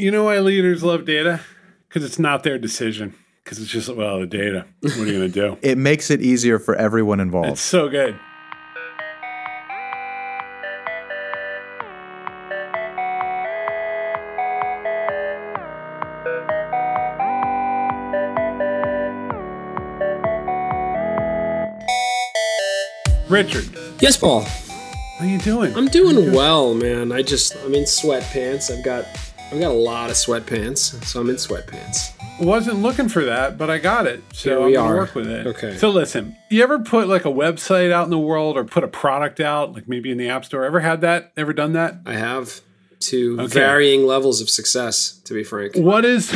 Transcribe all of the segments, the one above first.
You know why leaders love data? Because it's not their decision. Because it's just, well, the data. What are you going to do? It makes it easier for everyone involved. It's so good. Richard, Yes, Paul. how you doing? I'm doing well, man. I just I'm in sweatpants. I've got I've got a lot of sweatpants, so I'm in sweatpants. wasn't looking for that, but I got it. So Here I'm gonna are. work with it. Okay. So listen, you ever put like a website out in the world or put a product out, like maybe in the app store? Ever had that? Ever done that? I have to Okay. varying levels of success, to be frank. What is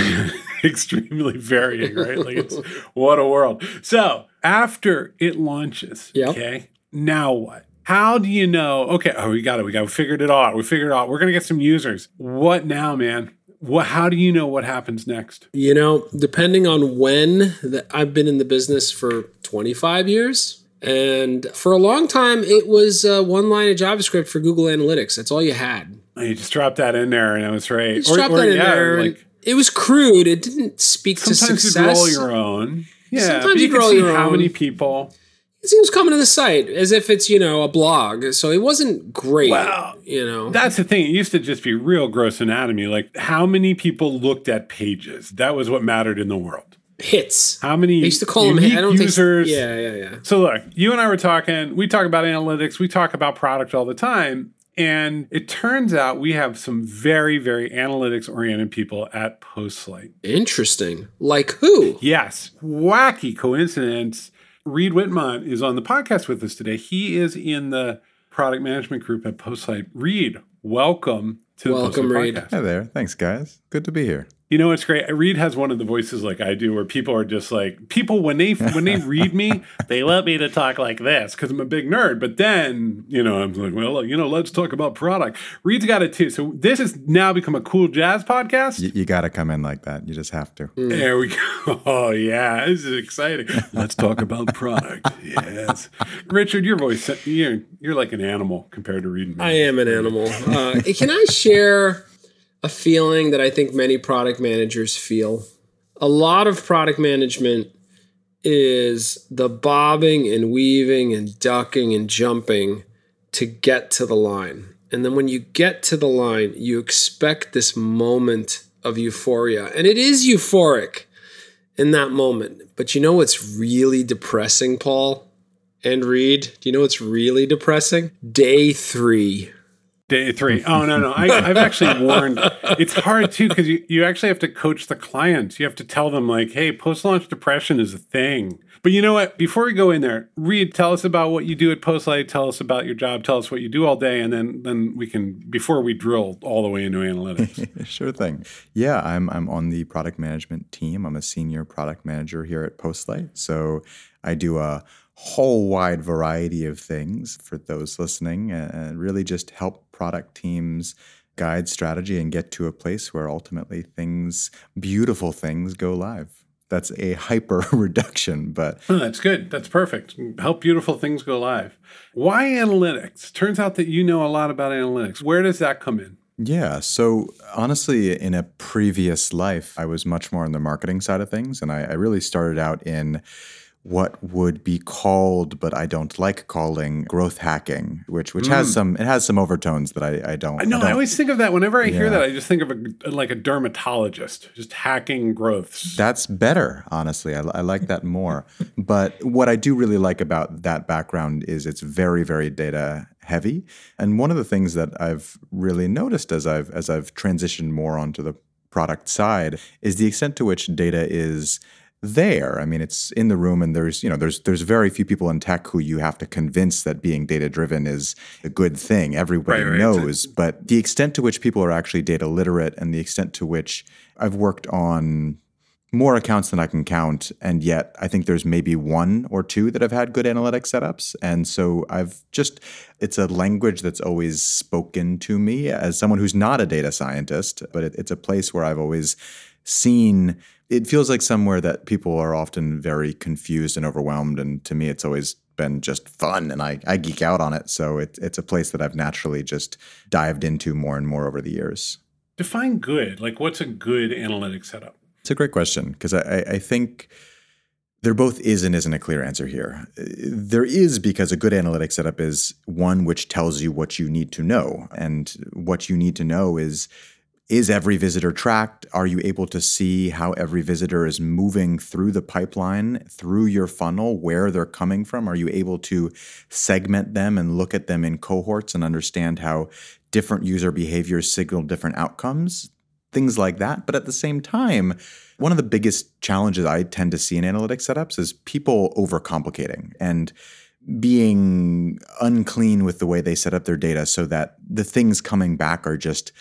extremely varying, right? Like it's what a world. So after it launches, Yep. okay, now what? How do you know? Okay, oh, we got it. We got. We figured it out. We figured it out. We're gonna get some users. What now, man? What? How do you know what happens next? You know, depending on when that I've been in the business for 25 years, and for a long time it was uh, one line of JavaScript for Google Analytics. That's all you had. You just dropped that in there, and it was right. Just drop that in there. Like it was crude. It didn't speak to success. sometimes you'd roll your own. Yeah, Sometimes you can roll your how own. many people. He was coming to the site as if it's you know a blog, so it wasn't great. Wow. You know, That's the thing. It used to just be real gross anatomy. Like how many people looked at pages. That was what mattered in the world. hits. How many I used to call them. unique I don't users. think. Yeah, yeah, yeah. So look, you and I were talking. We talk about analytics. We talk about product all the time. And it turns out we have some very, very analytics oriented people at Postlight. Interesting. Like who? Yes, wacky coincidence. Reed Whitmont is on the podcast with us today. He is in the product management group at Postlight. Reed, welcome to the Welcome, Postlight Reed. podcast. Hi there. Thanks, guys. Good to be here. You know what's great? Reed has one of the voices like I do, where people are just like people when they when they read me, they want me to talk like this because I'm a big nerd. But then you know I'm like, well, you know, let's talk about product. Reed's got it too. So this has now become a cool jazz podcast. Y- you got to come in like that. You just have to. There we go. Oh yeah, this is exciting. Let's talk about product. Yes, Richard, your voice you're you're like an animal compared to Reed. and me. I am an animal. Uh, can I share a feeling that I think many product managers feel? A lot of product management is the bobbing and weaving and ducking and jumping to get to the line. And then when you get to the line, you expect this moment of euphoria. And it is euphoric in that moment. But you know what's really depressing, Paul and Reed? Do you know what's really depressing? Day three. Day three. Oh no, no. I, I've actually warned. It's hard too because you, you actually have to coach the clients. You have to tell them like, hey, post launch depression is a thing. But you know what? Before we go in there, Reed, tell us about what you do at Postlight. Tell us about your job. Tell us what you do all day, and then then we can before we drill all the way into analytics. Sure thing. Yeah, I'm I'm on the product management team. I'm a senior product manager here at Postlight. So I do a whole wide variety of things for those listening and really just help product teams guide strategy and get to a place where ultimately things beautiful things go live. That's a hyper reduction, but Oh, that's good. That's perfect. Help beautiful things go live. Why analytics? Turns out that you know a lot about analytics. Where does that come in? Yeah. So honestly, in a previous life, I was much more on the marketing side of things. And I, I really started out in what would be called, but I don't like calling growth hacking, which which has mm. some it has some overtones that I, I don't I know. I don't- always think of that whenever I hear that. I just think of a like a dermatologist just hacking growths. That's better, honestly. I, I like that more. but what I do really like about that background is it's very, very data heavy. And one of the things that I've really noticed as I've as I've transitioned more onto the product side is the extent to which data is there. I mean, it's in the room, and there's you know there's there's very few people in tech who you have to convince that being data driven is a good thing. Everybody Right, right. knows, but the extent to which people are actually data literate, and the extent to which I've worked on more accounts than I can count, and yet I think there's maybe one or two that have had good analytic setups. And so I've just, it's a language that's always spoken to me as someone who's not a data scientist, but it, it's a place where I've always seen. It feels like somewhere that people are often very confused and overwhelmed, and to me, it's always been just fun, and I, I geek out on it. So it, it's a place that I've naturally just dived into more and more over the years. Define good. Like, what's a good analytic setup? It's a great question because I, I think there both is and isn't a clear answer here. There is because a good analytic setup is one which tells you what you need to know. And what you need to know is is every visitor tracked? Are you able to see how every visitor is moving through the pipeline, through your funnel, where they're coming from? Are you able to segment them and look at them in cohorts and understand how different user behaviors signal different outcomes? Things like that. But at the same time, one of the biggest challenges I tend to see in analytic setups is people overcomplicating and being unclean with the way they set up their data so that the things coming back are just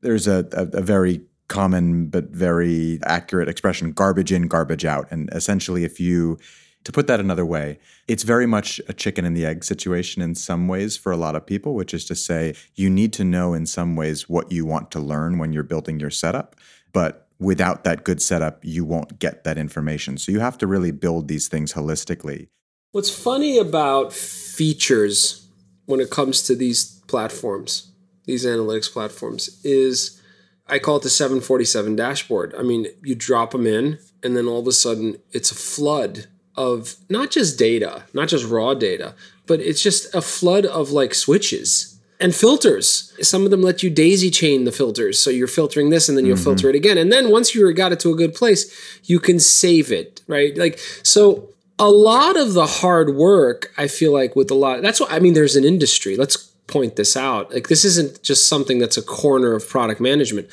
there's a, a, a very common but very accurate expression garbage in garbage out. And essentially if you to put that another way it's very much a chicken and the egg situation in some ways for a lot of people which is to say you need to know in some ways what you want to learn when you're building your setup. But without that good setup you won't get that information. So you have to really build these things holistically. What's funny about features when it comes to these platforms these analytics platforms is I call it the 747 dashboard. I mean, you drop them in, and then all of a sudden it's a flood of not just data, not just raw data, but it's just a flood of like switches and filters. Some of them let you daisy chain the filters. So you're filtering this and then you'll mm-hmm. filter it again. And then once you got it to a good place, you can save it, right? Like, so a lot of the hard work, I feel like with a lot, that's what I mean, there's an industry. Let's point this out. Like this isn't just something that's a corner of product management.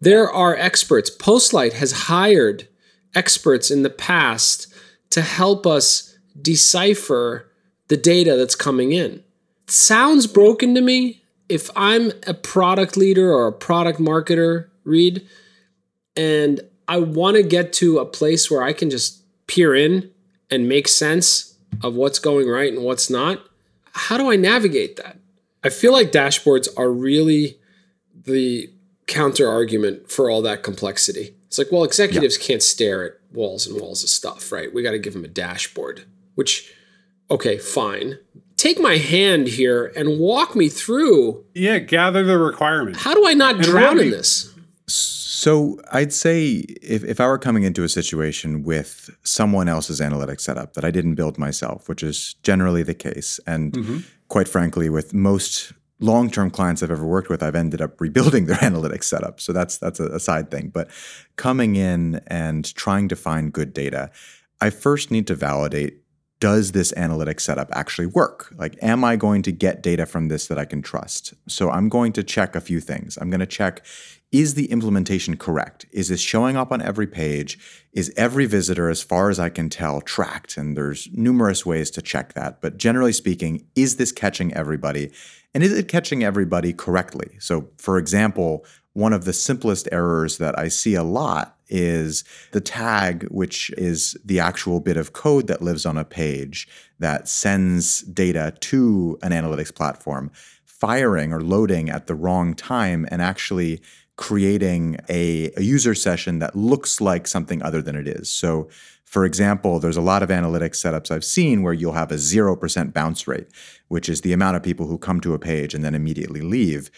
There are experts. Postlight has hired experts in the past to help us decipher the data that's coming in. It sounds broken to me. If I'm a product leader or a product marketer, Reed, and I want to get to a place where I can just peer in and make sense of what's going right and what's not, how do I navigate that? I feel like dashboards are really the counter argument for all that complexity. It's like, well, executives yeah. can't stare at walls and walls of stuff, right? We got to give them a dashboard, which, okay, fine. Take my hand here and walk me through. Yeah, gather the requirements. How do I not and drown in this? So I'd say if, if I were coming into a situation with someone else's analytic setup that I didn't build myself, which is generally the case, and mm-hmm quite frankly, with most long-term clients I've ever worked with, I've ended up rebuilding their analytics setup. So that's that's a, a side thing. But coming in and trying to find good data, I first need to validate does this analytic setup actually work? Like, am I going to get data from this that I can trust? So I'm going to check a few things. I'm going to check is the implementation correct? Is this showing up on every page? Is every visitor, as far as I can tell, tracked? And there's numerous ways to check that. But generally speaking, is this catching everybody? And is it catching everybody correctly? So, for example, one of the simplest errors that I see a lot is the tag, which is the actual bit of code that lives on a page that sends data to an analytics platform, firing or loading at the wrong time and actually creating a, a, user session that looks like something other than it is. So, for example, there's a lot of analytics setups I've seen where you'll have a 0% bounce rate, which is the amount of people who come to a page and then immediately leave.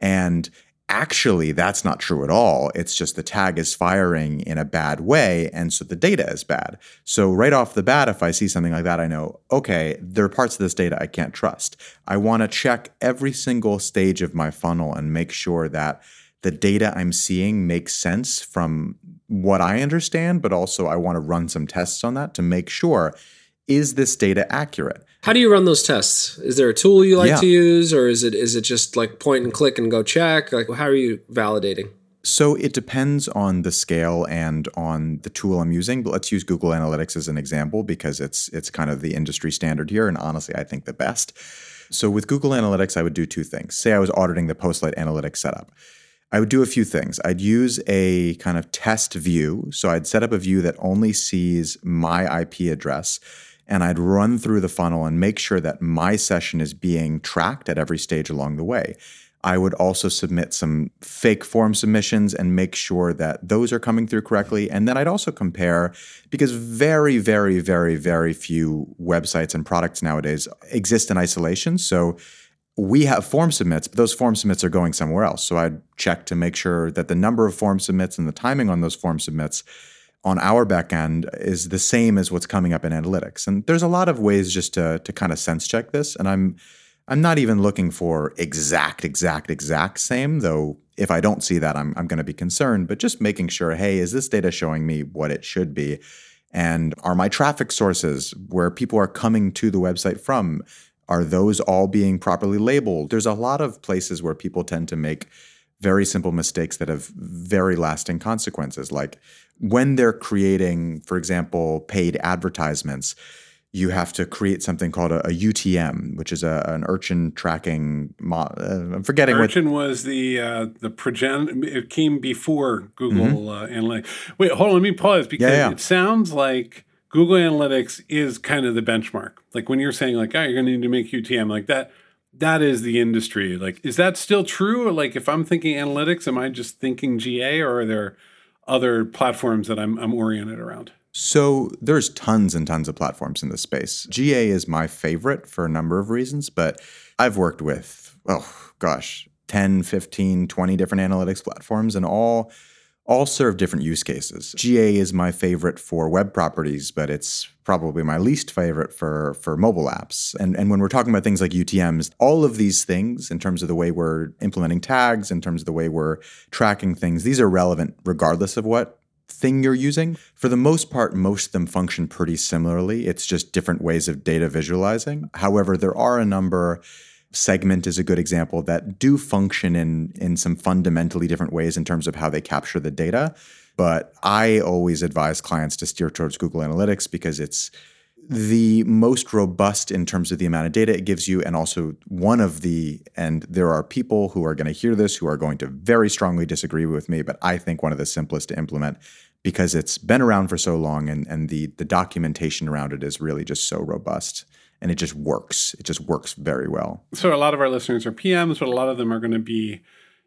And actually, that's not true at all. It's just the tag is firing in a bad way. And so the data is bad. So, right off the bat, if I see something like that, I know, okay, there are parts of this data I can't trust. I want to check every single stage of my funnel and make sure that the data I'm seeing makes sense from what I understand, but also I want to run some tests on that to make sure is this data accurate? How do you run those tests? Is there a tool you like yeah. to use or is it is it just like point and click and go check? Like how are you validating? So it depends on the scale and on the tool I'm using, but let's use Google Analytics as an example because it's it's kind of the industry standard here and honestly I think the best. So with Google Analytics I would do two things. Say I was auditing the Postlight Analytics setup. I would do a few things. I'd use a kind of test view. So I'd set up a view that only sees my IP address and I'd run through the funnel and make sure that my session is being tracked at every stage along the way. I would also submit some fake form submissions and make sure that those are coming through correctly. And then I'd also compare because very, very, very, very few websites and products nowadays exist in isolation. So we have form submits, but those form submits are going somewhere else. So I'd check to make sure that the number of form submits and the timing on those form submits on our backend is the same as what's coming up in analytics. And there's a lot of ways just to to kind of sense check this. And I'm I'm not even looking for exact, exact, exact same, though if I don't see that, I'm I'm gonna be concerned, but just making sure, hey, is this data showing me what it should be? And are my traffic sources where people are coming to the website from? Are those all being properly labeled? There's a lot of places where people tend to make very simple mistakes that have very lasting consequences. Like when they're creating, for example, paid advertisements, you have to create something called a, a UTM, which is a, an urchin tracking. Mo- uh, I'm forgetting urchin what. was the uh, the progen. It came before Google mm-hmm. uh, Analytics. Wait, hold on. Let me pause because yeah, yeah. it sounds like Google Analytics is kind of the benchmark. Like when you're saying like, oh, you're going to need to make UTM like that. That is the industry. Like, is that still true? Or like, if I'm thinking analytics, am I just thinking GA, or are there other platforms that I'm I'm oriented around? So there's tons and tons of platforms in this space. GA is my favorite for a number of reasons, but I've worked with, oh gosh, 10, 15, 20 different analytics platforms and all all serve different use cases. GA is my favorite for web properties, but it's probably my least favorite for for mobile apps. And and when we're talking about things like UTMs, all of these things in terms of the way we're implementing tags, in terms of the way we're tracking things, these are relevant regardless of what thing you're using. For the most part, most of them function pretty similarly. It's just different ways of data visualizing. However, there are a number segment is a good example that do function in in some fundamentally different ways in terms of how they capture the data. But I always advise clients to steer towards Google Analytics because it's the most robust in terms of the amount of data it gives you and also one of the and there are people who are going to hear this who are going to very strongly disagree with me but i think one of the simplest to implement because it's been around for so long and and the the documentation around it is really just so robust and it just works it just works very well so a lot of our listeners are pms but a lot of them are going to be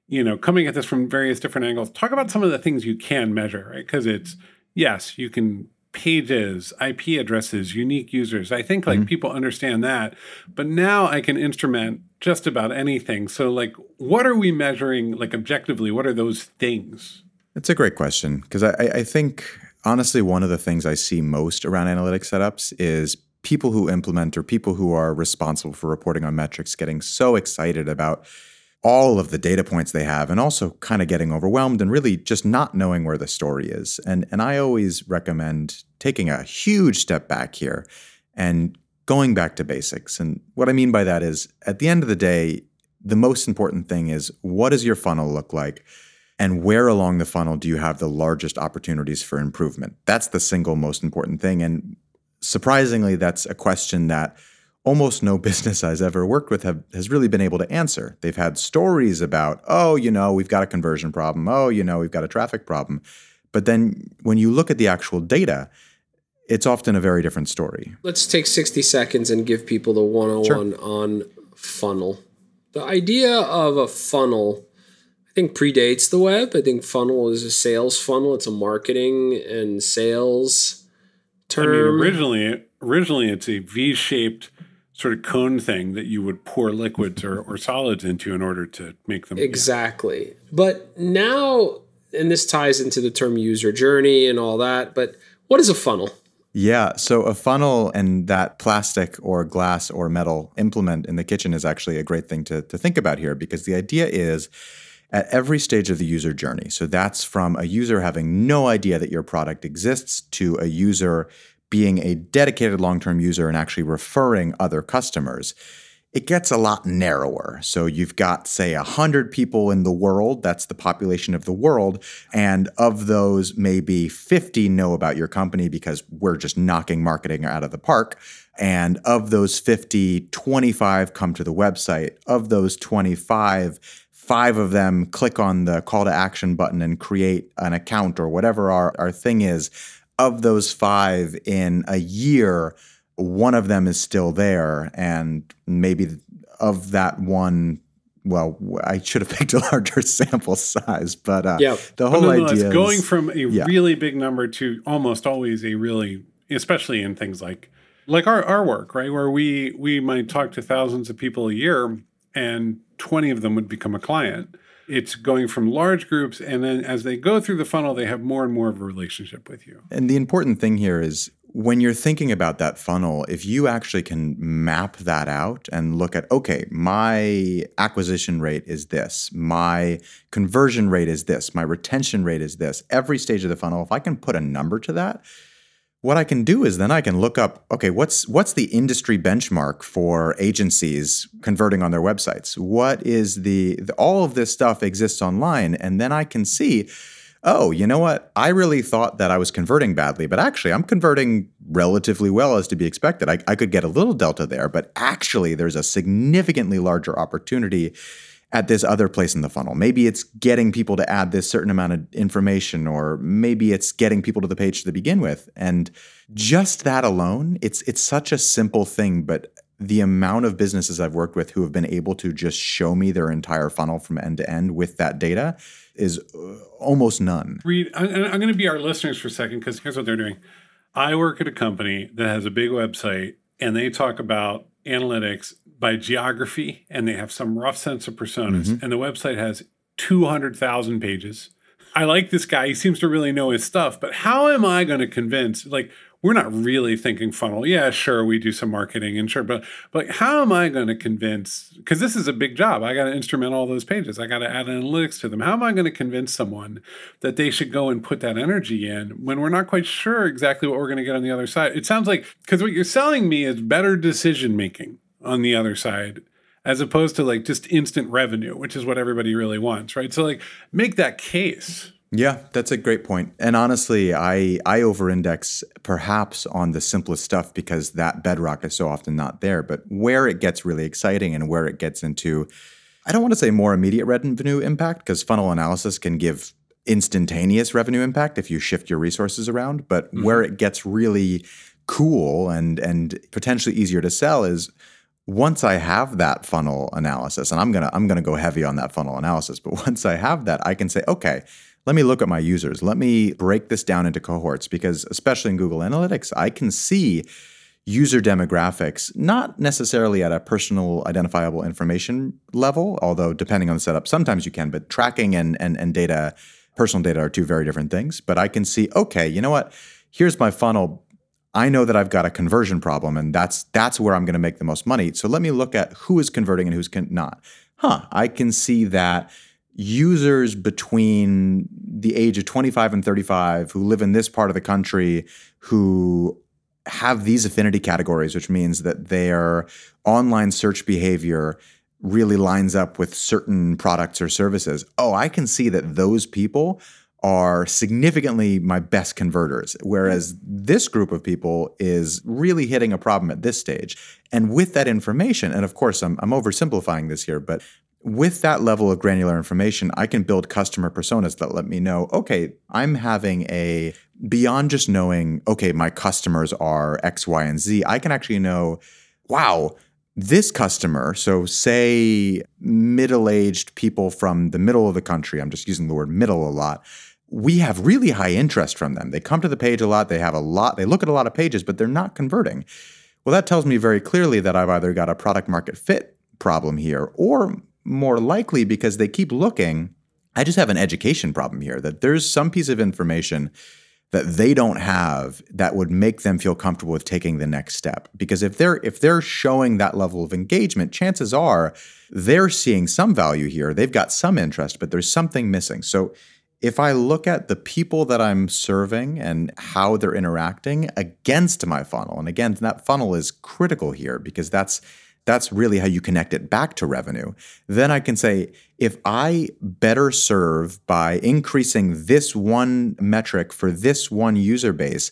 you know coming at this from various different angles talk about some of the things you can measure right because it's yes you can pages, IP addresses, unique users. I think like mm-hmm. people understand that. But now I can instrument just about anything. So like what are we measuring like objectively? What are those things? It's a great question because I, I think honestly one of the things I see most around analytic setups is people who implement or people who are responsible for reporting on metrics getting so excited about all of the data points they have and also kind of getting overwhelmed and really just not knowing where the story is. And and I always recommend taking a huge step back here and going back to basics. And what I mean by that is at the end of the day, the most important thing is what does your funnel look like? And where along the funnel do you have the largest opportunities for improvement? That's the single most important thing. And surprisingly, that's a question that almost no business I've ever worked with have, has really been able to answer. They've had stories about, oh, you know, we've got a conversion problem. Oh, you know, we've got a traffic problem. But then when you look at the actual data, it's often a very different story. Let's take 60 seconds and give people the 101 sure. on funnel. The idea of a funnel, I think, predates the web. I think funnel is a sales funnel, it's a marketing and sales term. I mean, originally, originally it's a V shaped sort of cone thing that you would pour liquids or, or solids into in order to make them exactly yeah. but now and this ties into the term user journey and all that but what is a funnel yeah so a funnel and that plastic or glass or metal implement in the kitchen is actually a great thing to, to think about here because the idea is at every stage of the user journey. So that's from a user having no idea that your product exists to a user being a dedicated long term user and actually referring other customers, it gets a lot narrower. So you've got, say, 100 people in the world, that's the population of the world, and of those, maybe 50 know about your company because we're just knocking marketing out of the park. And of those 50, 25 come to the website. Of those 25, five of them click on the call to action button and create an account or whatever our, our thing is of those five in a year, one of them is still there. And maybe of that one, well, I should have picked a larger sample size, but uh, yeah. the whole idea is going from a yeah. really big number to almost always a really, especially in things like like our, our work, right? Where we we might talk to thousands of people a year and 20 of them would become a client. It's going from large groups, and then as they go through the funnel, they have more and more of a relationship with you. And the important thing here is when you're thinking about that funnel, if you actually can map that out and look at, okay, my acquisition rate is this, my conversion rate is this, my retention rate is this, every stage of the funnel, if I can put a number to that, what I can do is then I can look up, okay, what's what's the industry benchmark for agencies converting on their websites? What is the, the all of this stuff exists online, and then I can see oh, you know what? I really thought that I was converting badly, but actually I'm converting relatively well as to be expected. I, I could get a little delta there, but actually there's a significantly larger opportunity at this other place in the funnel. Maybe it's getting people to add this certain amount of information, or maybe it's getting people to the page to begin with. And just that alone, it's it's such a simple thing, but the amount of businesses I've worked with who have been able to just show me their entire funnel from end to end with that data is uh, almost none. Reed, I'm, I'm going to be our listeners for a second because here's what they're doing. I work at a company that has a big website and they talk about analytics by geography and they have some rough sense of personas. Mm-hmm. And the website has 200,000 pages. I like this guy. He seems to really know his stuff, but how am I going to convince? Like, we're not really thinking funnel. Yeah, sure, we do some marketing and sure, but but how am I going to convince? Because this is a big job. I got to instrument all those pages. I got to add analytics to them. How am I going to convince someone that they should go and put that energy in when we're not quite sure exactly what we're going to get on the other side? It sounds like because what you're selling me is better decision making on the other side as opposed to like just instant revenue, which is what everybody really wants, right? So like make that case. Yeah, that's a great point. And honestly, I I over-index perhaps on the simplest stuff because that bedrock is so often not there. But where it gets really exciting and where it gets into, I don't want to say more immediate revenue impact because funnel analysis can give instantaneous revenue impact if you shift your resources around. But mm-hmm. where it gets really cool and and potentially easier to sell is once I have that funnel analysis, and I'm gonna I'm gonna go heavy on that funnel analysis, but once I have that, I can say, okay let me look at my users. Let me break this down into cohorts because, especially in Google Analytics, I can see user demographics, not necessarily at a personal identifiable information level, although depending on the setup, sometimes you can, but tracking and, and, and data, personal data are two very different things. But I can see, okay, you know what? Here's my funnel. I know that I've got a conversion problem and that's that's where I'm going to make the most money. So let me look at who is converting and who's con- not. Huh, I can see that users between the age of 25 and 35 who live in this part of the country who have these affinity categories, which means that their online search behavior really lines up with certain products or services. Oh, I can see that those people are significantly my best converters, whereas this group of people is really hitting a problem at this stage. And with that information, and of course, I'm, I'm oversimplifying this here, but with that level of granular information, I can build customer personas that let me know, okay, I'm having a beyond just knowing, okay, my customers are X, Y, and Z, I can actually know, wow, this customer, so say middle aged people from the middle of the country, I'm just using the word middle a lot. We have really high interest from them. They come to the page a lot, they have a lot, they look at a lot of pages, but they're not converting. Well, that tells me very clearly that I've either got a product market fit problem here, or more likely because they keep looking. I just have an education problem here that there's some piece of information that they don't have that would make them feel comfortable with taking the next step because if they're if they're showing that level of engagement chances are they're seeing some value here they've got some interest but there's something missing so if i look at the people that i'm serving and how they're interacting against my funnel and again that funnel is critical here because that's that's really how you connect it back to revenue. Then I can say, if I better serve by increasing this one metric for this one user base,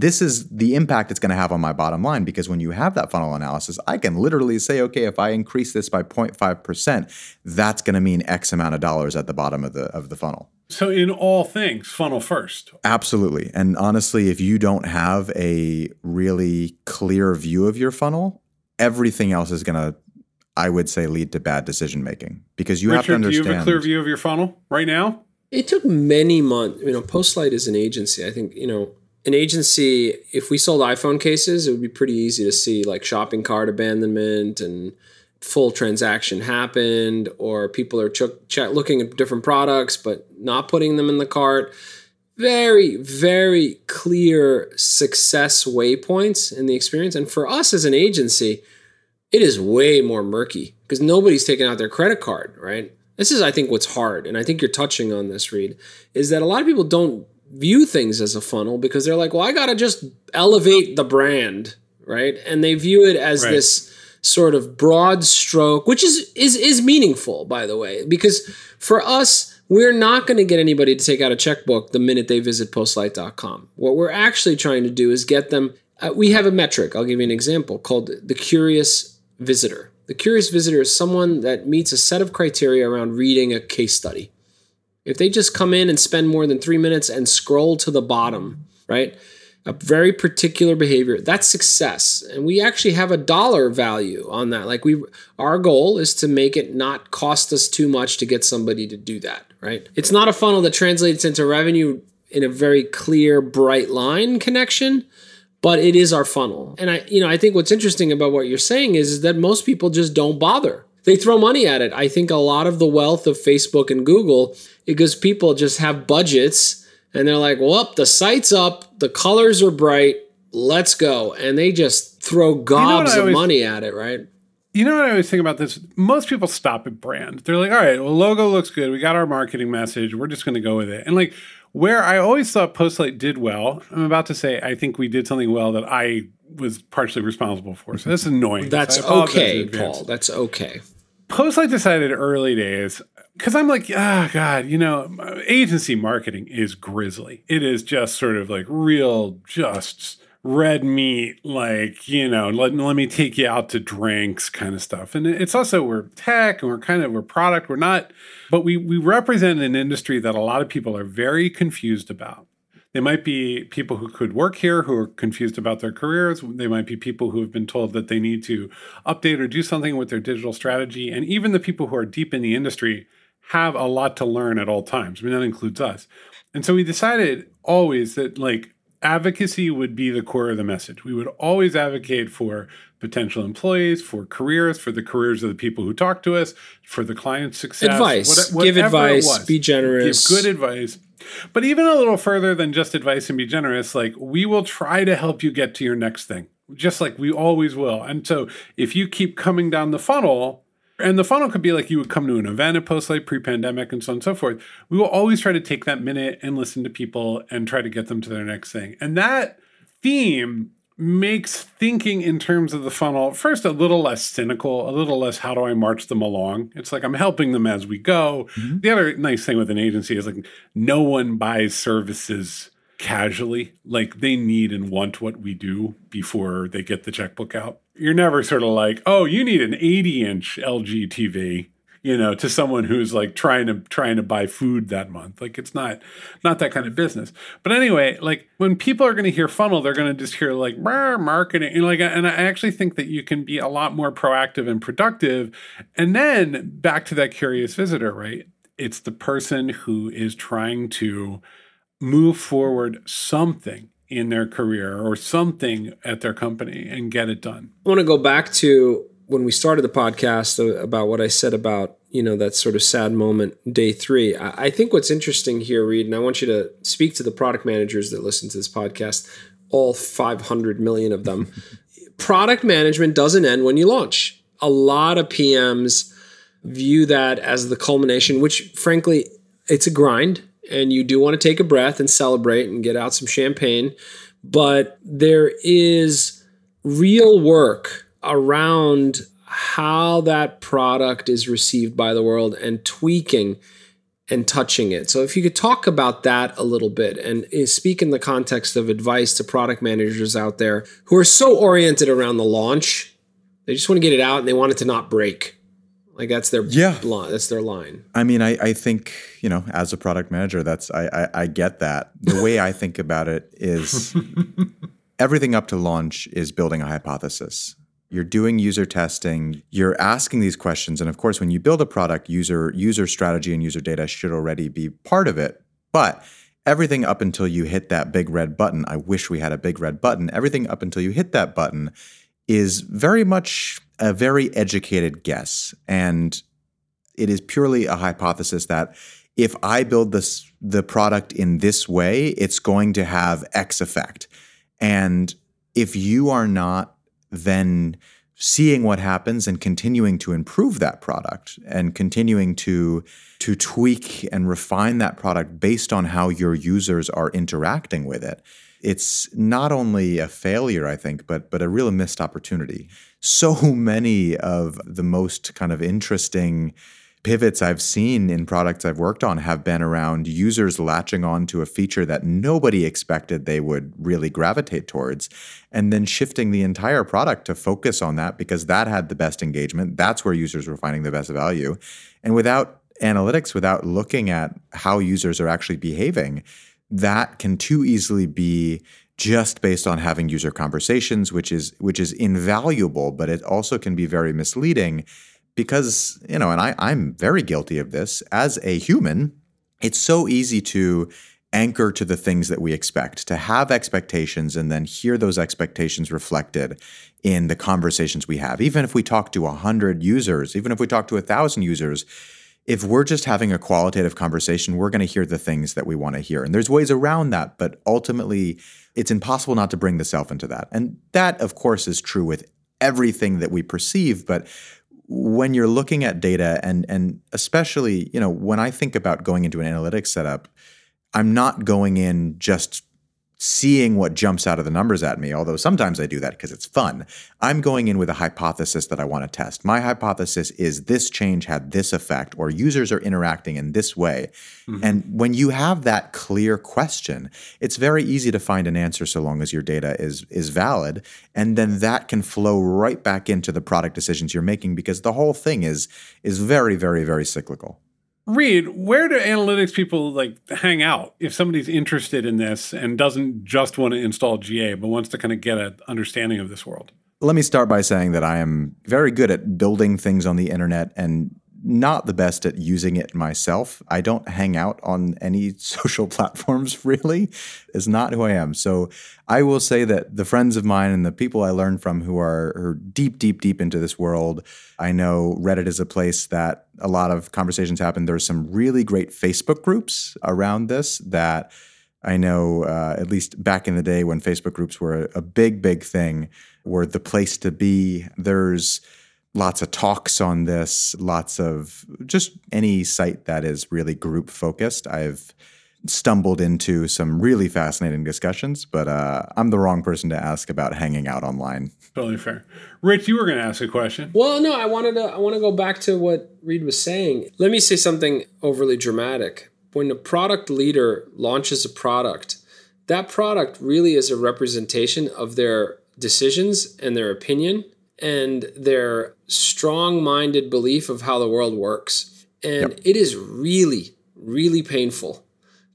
this is the impact it's going to have on my bottom line because when you have that funnel analysis, I can literally say, okay, if I increase this by 0.5%, that's going to mean X amount of dollars at the bottom of the of the funnel. So in all things, funnel first. Absolutely. And honestly, if you don't have a really clear view of your funnel, everything else is going to, I would say, lead to bad decision making because you Richard, have to understand. Do you have a clear view of your funnel right now? It took many months. You know, Postlight is an agency. I think you know an agency. If we sold iPhone cases, it would be pretty easy to see like shopping cart abandonment and full transaction happened or people are ch- ch- looking at different products but not putting them in the cart very very clear success waypoints in the experience and for us as an agency it is way more murky because nobody's taking out their credit card right this is i think what's hard and i think you're touching on this reed is that a lot of people don't view things as a funnel because they're like well i gotta just elevate the brand right and they view it as right. this sort of broad stroke, which is is is meaningful, by the way, because for us, we're not going to get anybody to take out a checkbook the minute they visit postlight.com. What we're actually trying to do is get them. Uh, we have a metric. I'll give you an example called the curious visitor. The curious visitor is someone that meets a set of criteria around reading a case study. If they just come in and spend more than three minutes and scroll to the bottom, right? a very particular behavior that's success. And we actually have a dollar value on that. Like we our goal is to make it not cost us too much to get somebody to do that right? It's not a funnel that translates into revenue in a very clear bright line connection but it is our funnel. And i you know i think what's interesting about what you're saying is, is that most people just don't bother. They throw money at it. I think a lot of the wealth of facebook and google because people just have budgets and they're like, well, the site's up, the colors are bright, let's go. And they just throw gobs you know of always, money at it, right? You know what I always think about this? Most people stop at brand. They're like, all right, well, logo looks good. We got our marketing message. We're just going to go with it. And like, where I always thought Postlight did well, I'm about to say I think we did something well that I was partially responsible for. So that's annoying. That's so okay, Paul. That's okay. Postlight decided early days, because I'm like, ah, oh, God, you know, agency marketing is grisly. It is just sort of like real, just red meat, like, you know, let, let me take you out to drinks kind of stuff. And it's also, we're tech and we're kind of, we're product, we're not, but we, we represent an industry that a lot of people are very confused about. They might be people who could work here who are confused about their careers. They might be people who have been told that they need to update or do something with their digital strategy. And even the people who are deep in the industry have a lot to learn at all times. I mean, that includes us. And so we decided always that like advocacy would be the core of the message. We would always advocate for potential employees, for careers, for the careers of the people who talk to us, for the client's success. Advice. What, Give advice. Be generous. Give good advice. But even a little further than just advice and be generous, like we will try to help you get to your next thing, just like we always will. And so if you keep coming down the funnel, and the funnel could be like you would come to an event at Postlight pre-pandemic and so on and so forth. We will always try to take that minute and listen to people and try to get them to their next thing. And that theme makes thinking in terms of the funnel first a little less cynical, a little less how do I march them along. It's like I'm helping them as we go. Mm-hmm. The other nice thing with an agency is like no one buys services casually. Like they need and want what we do before they get the checkbook out. You're never sort of like, oh, you need an 80 inch LG TV, you know, to someone who's like trying to trying to buy food that month. Like it's not not that kind of business. But anyway, like when people are going to hear funnel, they're going to just hear like marketing, and like, and I actually think that you can be a lot more proactive and productive. And then back to that curious visitor, right? It's the person who is trying to move forward something in their career or something at their company and get it done. I want to go back to when we started the podcast uh, about what I said about, you know, that sort of sad moment, day three. I think what's interesting here, Reed, and I want you to speak to the product managers that listen to this podcast, all 500 million of them. product management doesn't end when you launch. A lot of PMs view that as the culmination, which frankly, it's a grind and you do want to take a breath and celebrate and get out some champagne. But there is real work around how that product is received by the world and tweaking and touching it. So, if you could talk about that a little bit and eh, speak in the context of advice to product managers out there who are so oriented around the launch, they just want to get it out and they want it to not break. Like that's their yeah. line. That's their line. I mean, I, I think you know, as a product manager, that's I, I, I get that. The way I think about it is everything up to launch is building a hypothesis. You're doing user testing. You're asking these questions, and of course, when you build a product, user user strategy and user data should already be part of it. But everything up until you hit that big red button, I wish we had a big red button. Everything up until you hit that button is very much a very educated guess. And it is purely a hypothesis that if I build this the product in this way, it's going to have X effect. And if you are not then seeing what happens and continuing to improve that product and continuing to to tweak and refine that product based on how your users are interacting with it it's not only a failure i think but but a real missed opportunity. So many of the most kind of interesting pivots I've seen in products I've worked on have been around users latching on to a feature that nobody expected they would really gravitate towards, and then shifting the entire product to focus on that because that had the best engagement. That's where users were finding the best value. And without analytics, without looking at how users are actually behaving, that can too easily be just based on having user conversations which is which is invaluable but it also can be very misleading because, you know, and I, I'm very guilty of this as a human, it's so easy to anchor to the things that we expect, to have expectations and then hear those expectations reflected in the conversations we have. Even if we talk to 100 users, even if we talk to 1,000 users, if we're just having a qualitative conversation, we're going to hear the things that we want to hear. And there's ways around that, but ultimately, it's impossible not to bring the self into that. And that, of course, is true with everything that we perceive. But when you're looking at data and and especially you know when i think about going into an analytics setup i'm not going in just seeing what jumps out of the numbers at me, although sometimes I do that because it's fun. I'm going in with a hypothesis that I want to test. My hypothesis is this change had this effect, or users are interacting in this way. Mm-hmm. And when you have that clear question, it's very easy to find an answer so long as your data is, is valid. And then that can flow right back into the product decisions you're making because the whole thing is, is very, very, very cyclical. Reed, where do analytics people like hang out if somebody's interested in this and doesn't just want to install GA but wants to kind of get an understanding of this world? Let me start by saying that I am very good at building things on the internet and not the best at using it myself. I don't hang out on any social platforms really. Is not who I am. So I will say that the friends of mine and the people I learn from who are, are deep, deep, deep into this world. I know Reddit is a place that a lot of conversations happen. There's some really great Facebook groups around this that I know, uh, at least back in the day when Facebook groups were a, a big, big thing, were the place to be. There's lots of talks on this, lots of just any site that is really group focused. I've stumbled into some really fascinating discussions, but uh, I'm the wrong person to ask about hanging out online. Totally fair. Rich, you were going to ask a question. Well, no, I wanted to. I want to go back to what Reed was saying. Let me say something overly dramatic. When a product leader launches a product, that product really is a representation of their decisions and their opinion and their strong minded belief of how the world works. And yep. it is really, really painful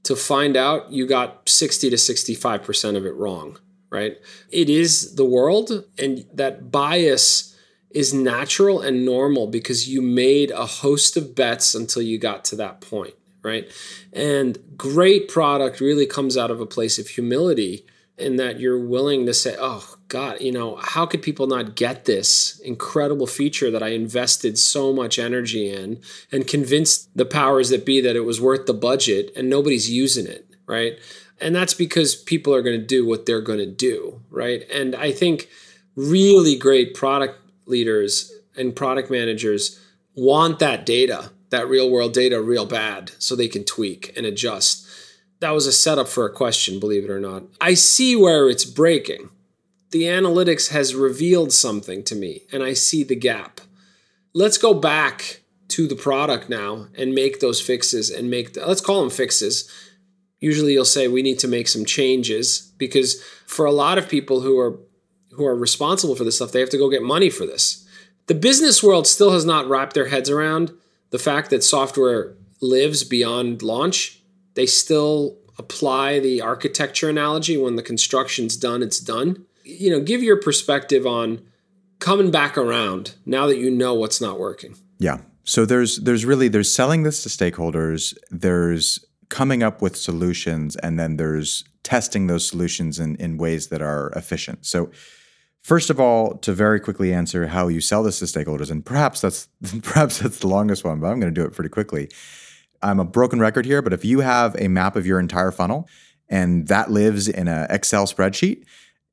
to find out you got 60 to 65% of it wrong, right? It is the world, and that bias is natural and normal because you made a host of bets until you got to that point, right? And great product really comes out of a place of humility in that you're willing to say, oh, God, you know, how could people not get this incredible feature that I invested so much energy in and convinced the powers that be that it was worth the budget and nobody's using it, right? And that's because people are going to do what they're going to do, right? And I think really great product leaders and product managers want that data, that real world data, real bad, so they can tweak and adjust. That was a setup for a question, believe it or not. I see where it's breaking the analytics has revealed something to me and I see the gap. Let's go back to the product now and make those fixes and make the, let's call them fixes. Usually you'll say we need to make some changes because for a lot of people who are who are responsible for this stuff, they have to go get money for this. The business world still has not wrapped their heads around the fact that software lives beyond launch. They still apply the architecture analogy when the construction's done, it's done you know, give your perspective on coming back around now that you know what's not working. Yeah. So there's there's really there's selling this to stakeholders, there's coming up with solutions and then there's testing those solutions in, in ways that are efficient. So First of all, to very quickly answer how you sell this to stakeholders, and perhaps that's perhaps that's the longest one, but I'm going to do it pretty quickly. I'm a broken record here, but if you have a map of your entire funnel and that lives in an Excel spreadsheet,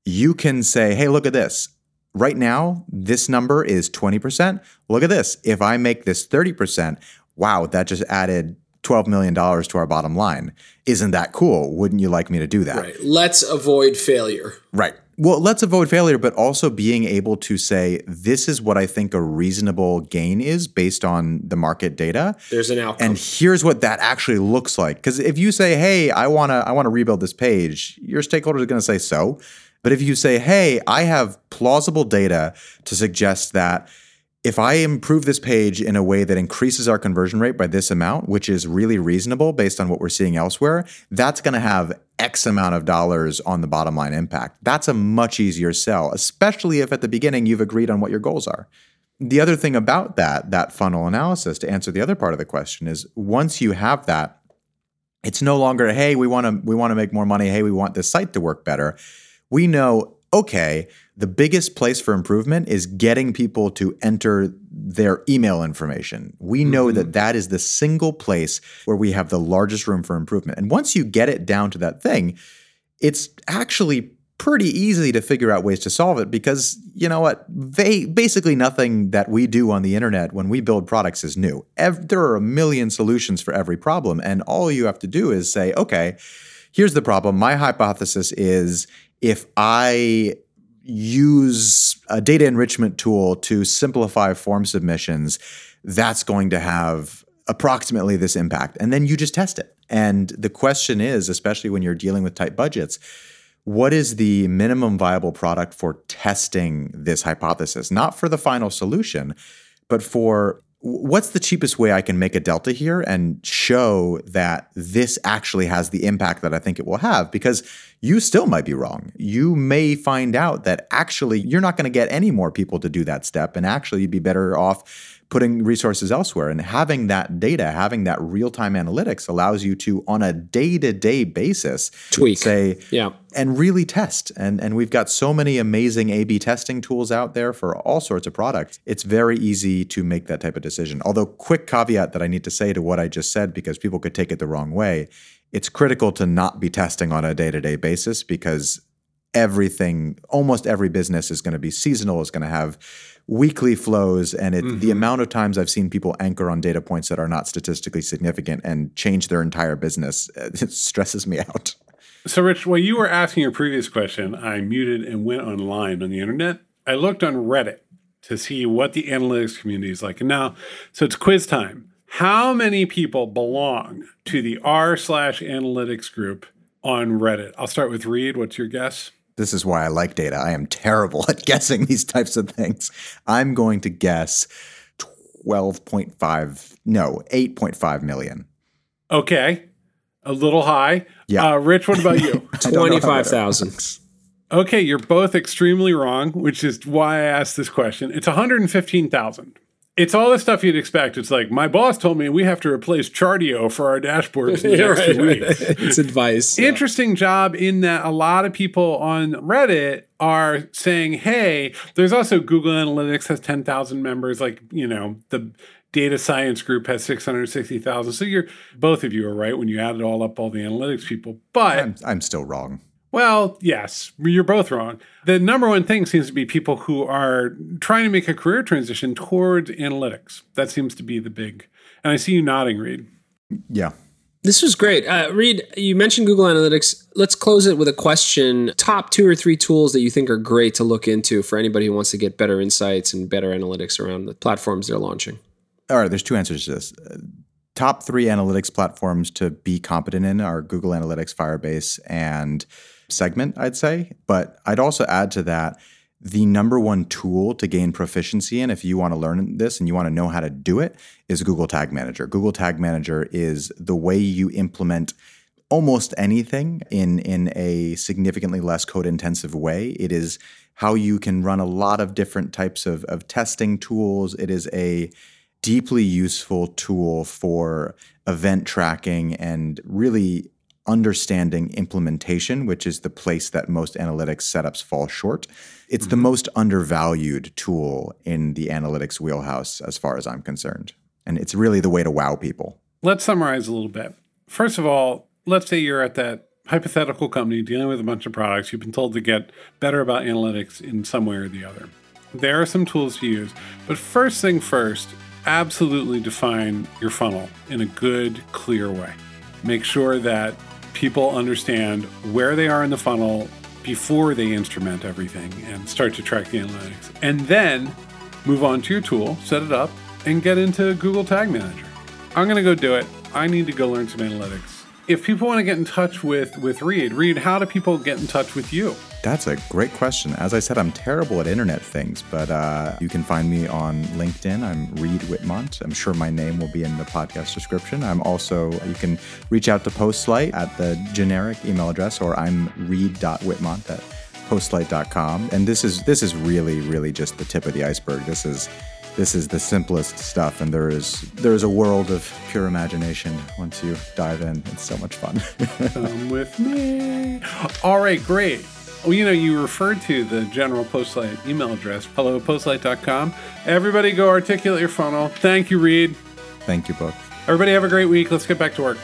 you can say, "Hey, look at this. Right now, this number is 20%. Look at this. If I make this 30%, wow, that just added $12 million to our bottom line. Isn't that cool? Wouldn't you like me to do that? Right. Let's avoid failure. Right. Well, let's avoid failure, but also being able to say, this is what I think a reasonable gain is based on the market data. There's an outcome. And here's what that actually looks like. Because if you say, hey, I wanna, I wanna rebuild this page, your stakeholders are gonna say so. But if you say, hey, I have plausible data to suggest that if I improve this page in a way that increases our conversion rate by this amount, which is really reasonable based on what we're seeing elsewhere, that's going to have X amount of dollars on the bottom line impact. That's a much easier sell, especially if at the beginning you've agreed on what your goals are. The other thing about that, that funnel analysis, to answer the other part of the question, is once you have that, it's no longer, hey, we want to we want to make more money, hey, we want this site to work better. We know, okay, the biggest place for improvement is getting people to enter their email information. We know mm-hmm. that that is the single place where we have the largest room for improvement. And once you get it down to that thing, it's actually pretty easy to figure out ways to solve it because you know what they basically nothing that we do on the internet when we build products is new there are a million solutions for every problem and all you have to do is say okay here's the problem my hypothesis is if i use a data enrichment tool to simplify form submissions, that's going to have approximately this impact. And then you just test it. And the question is, especially when you're dealing with tight budgets, what is the minimum viable product for testing this hypothesis? Not for the final solution, but for what's the cheapest way I can make a delta here and show that this actually has the impact that I think it will have? Because you still might be wrong. You may find out that actually you're not going to get any more people to do that step. And actually, you'd be better off putting resources elsewhere. And having that data, having that real time analytics allows you to, on a day to day basis, tweak, say, yeah, and really test. And, and we've got so many amazing A B testing tools out there for all sorts of products. It's very easy to make that type of decision. Although, quick caveat that I need to say to what I just said, because people could take it the wrong way, it's critical to not be testing on a day to day basis because everything, almost every business is going to be seasonal, is going to have weekly flows and it, mm-hmm. the amount of times I've seen people anchor on data points that are not statistically significant and change their entire business it stresses me out. So Rich, while you were asking your previous question, I muted and went online on the internet. I looked on Reddit to see what the analytics community is like. And now, so it's quiz time. How many people belong to the r slash analytics group on Reddit? I'll start with Reed. What's your guess? This is why I like data. I am terrible at guessing these types of things. I'm going to guess 12.5, no, 8.5 million. Okay. A little high. Yeah. Uh, Rich, what about you? 25,000. Okay, you're both extremely wrong, which is why I asked this question. It's 115,000 it's all the stuff you'd expect. It's like my boss told me we have to replace Chartio for our dashboards in the next right, two weeks. it's advice. Interesting yeah. job in that a lot of people on Reddit are saying, "Hey, there's also Google Analytics has 10,000 members. Like you know the." Data science group has 660,000. So you're both of you are right when you add it all up, all the analytics people. But I'm, I'm still wrong. Well, yes, you're both wrong. The number one thing seems to be people who are trying to make a career transition towards analytics. That seems to be the big. And I see you nodding, Reed. Yeah. This was great. Uh, Reed, you mentioned Google Analytics. Let's close it with a question. Top two or three tools that you think are great to look into for anybody who wants to get better insights and better analytics around the platforms they're launching. All right, there's two answers to this. top three analytics platforms to be competent in are Google Analytics, Firebase, and segment, I'd say. But I'd also add to that the number one tool to gain proficiency in if you want to learn this and you want to know how to do it is Google Tag Manager. Google Tag Manager is the way you implement almost anything in in a significantly less code intensive way. It is how you can run a lot of different types of, of testing tools. It is a deeply useful tool for event tracking and really understanding implementation, which is the place that most analytics setups fall short. It's mm-hmm. the most undervalued tool in the analytics wheelhouse, as far as I'm concerned. And it's really the way to wow people. Let's summarize a little bit. First of all, let's say you're at that hypothetical company dealing with a bunch of products. You've been told to get better about analytics in some way or the other. There are some tools to use, but first thing first, absolutely define your funnel in a good, clear way. Make sure that people understand where they are in the funnel before they instrument everything and start to track the analytics. And then move on to your tool, set it up, and get into Google Tag Manager. I'm going to go do it. I need to go learn some analytics if people want to get in touch with with Reed, Reed, how do people get in touch with you? That's a great question. As I said, I'm terrible at internet things, but uh, you can find me on LinkedIn. I'm Reed Whitmont. I'm sure my name will be in the podcast description. I'm also, you can reach out to Postlight at the generic email address, or I'm reed.whitmont at postlight.com. And this is this is really, really just the tip of the iceberg. This is this is the simplest stuff and there is there is a world of pure imagination once you dive in it's so much fun come with me all right great well, you know, you referred to the general Postlight email address, hello postlight.com. Everybody go articulate your funnel. Thank you, Reed. Thank you, both. Everybody have a great week. Let's get back to work.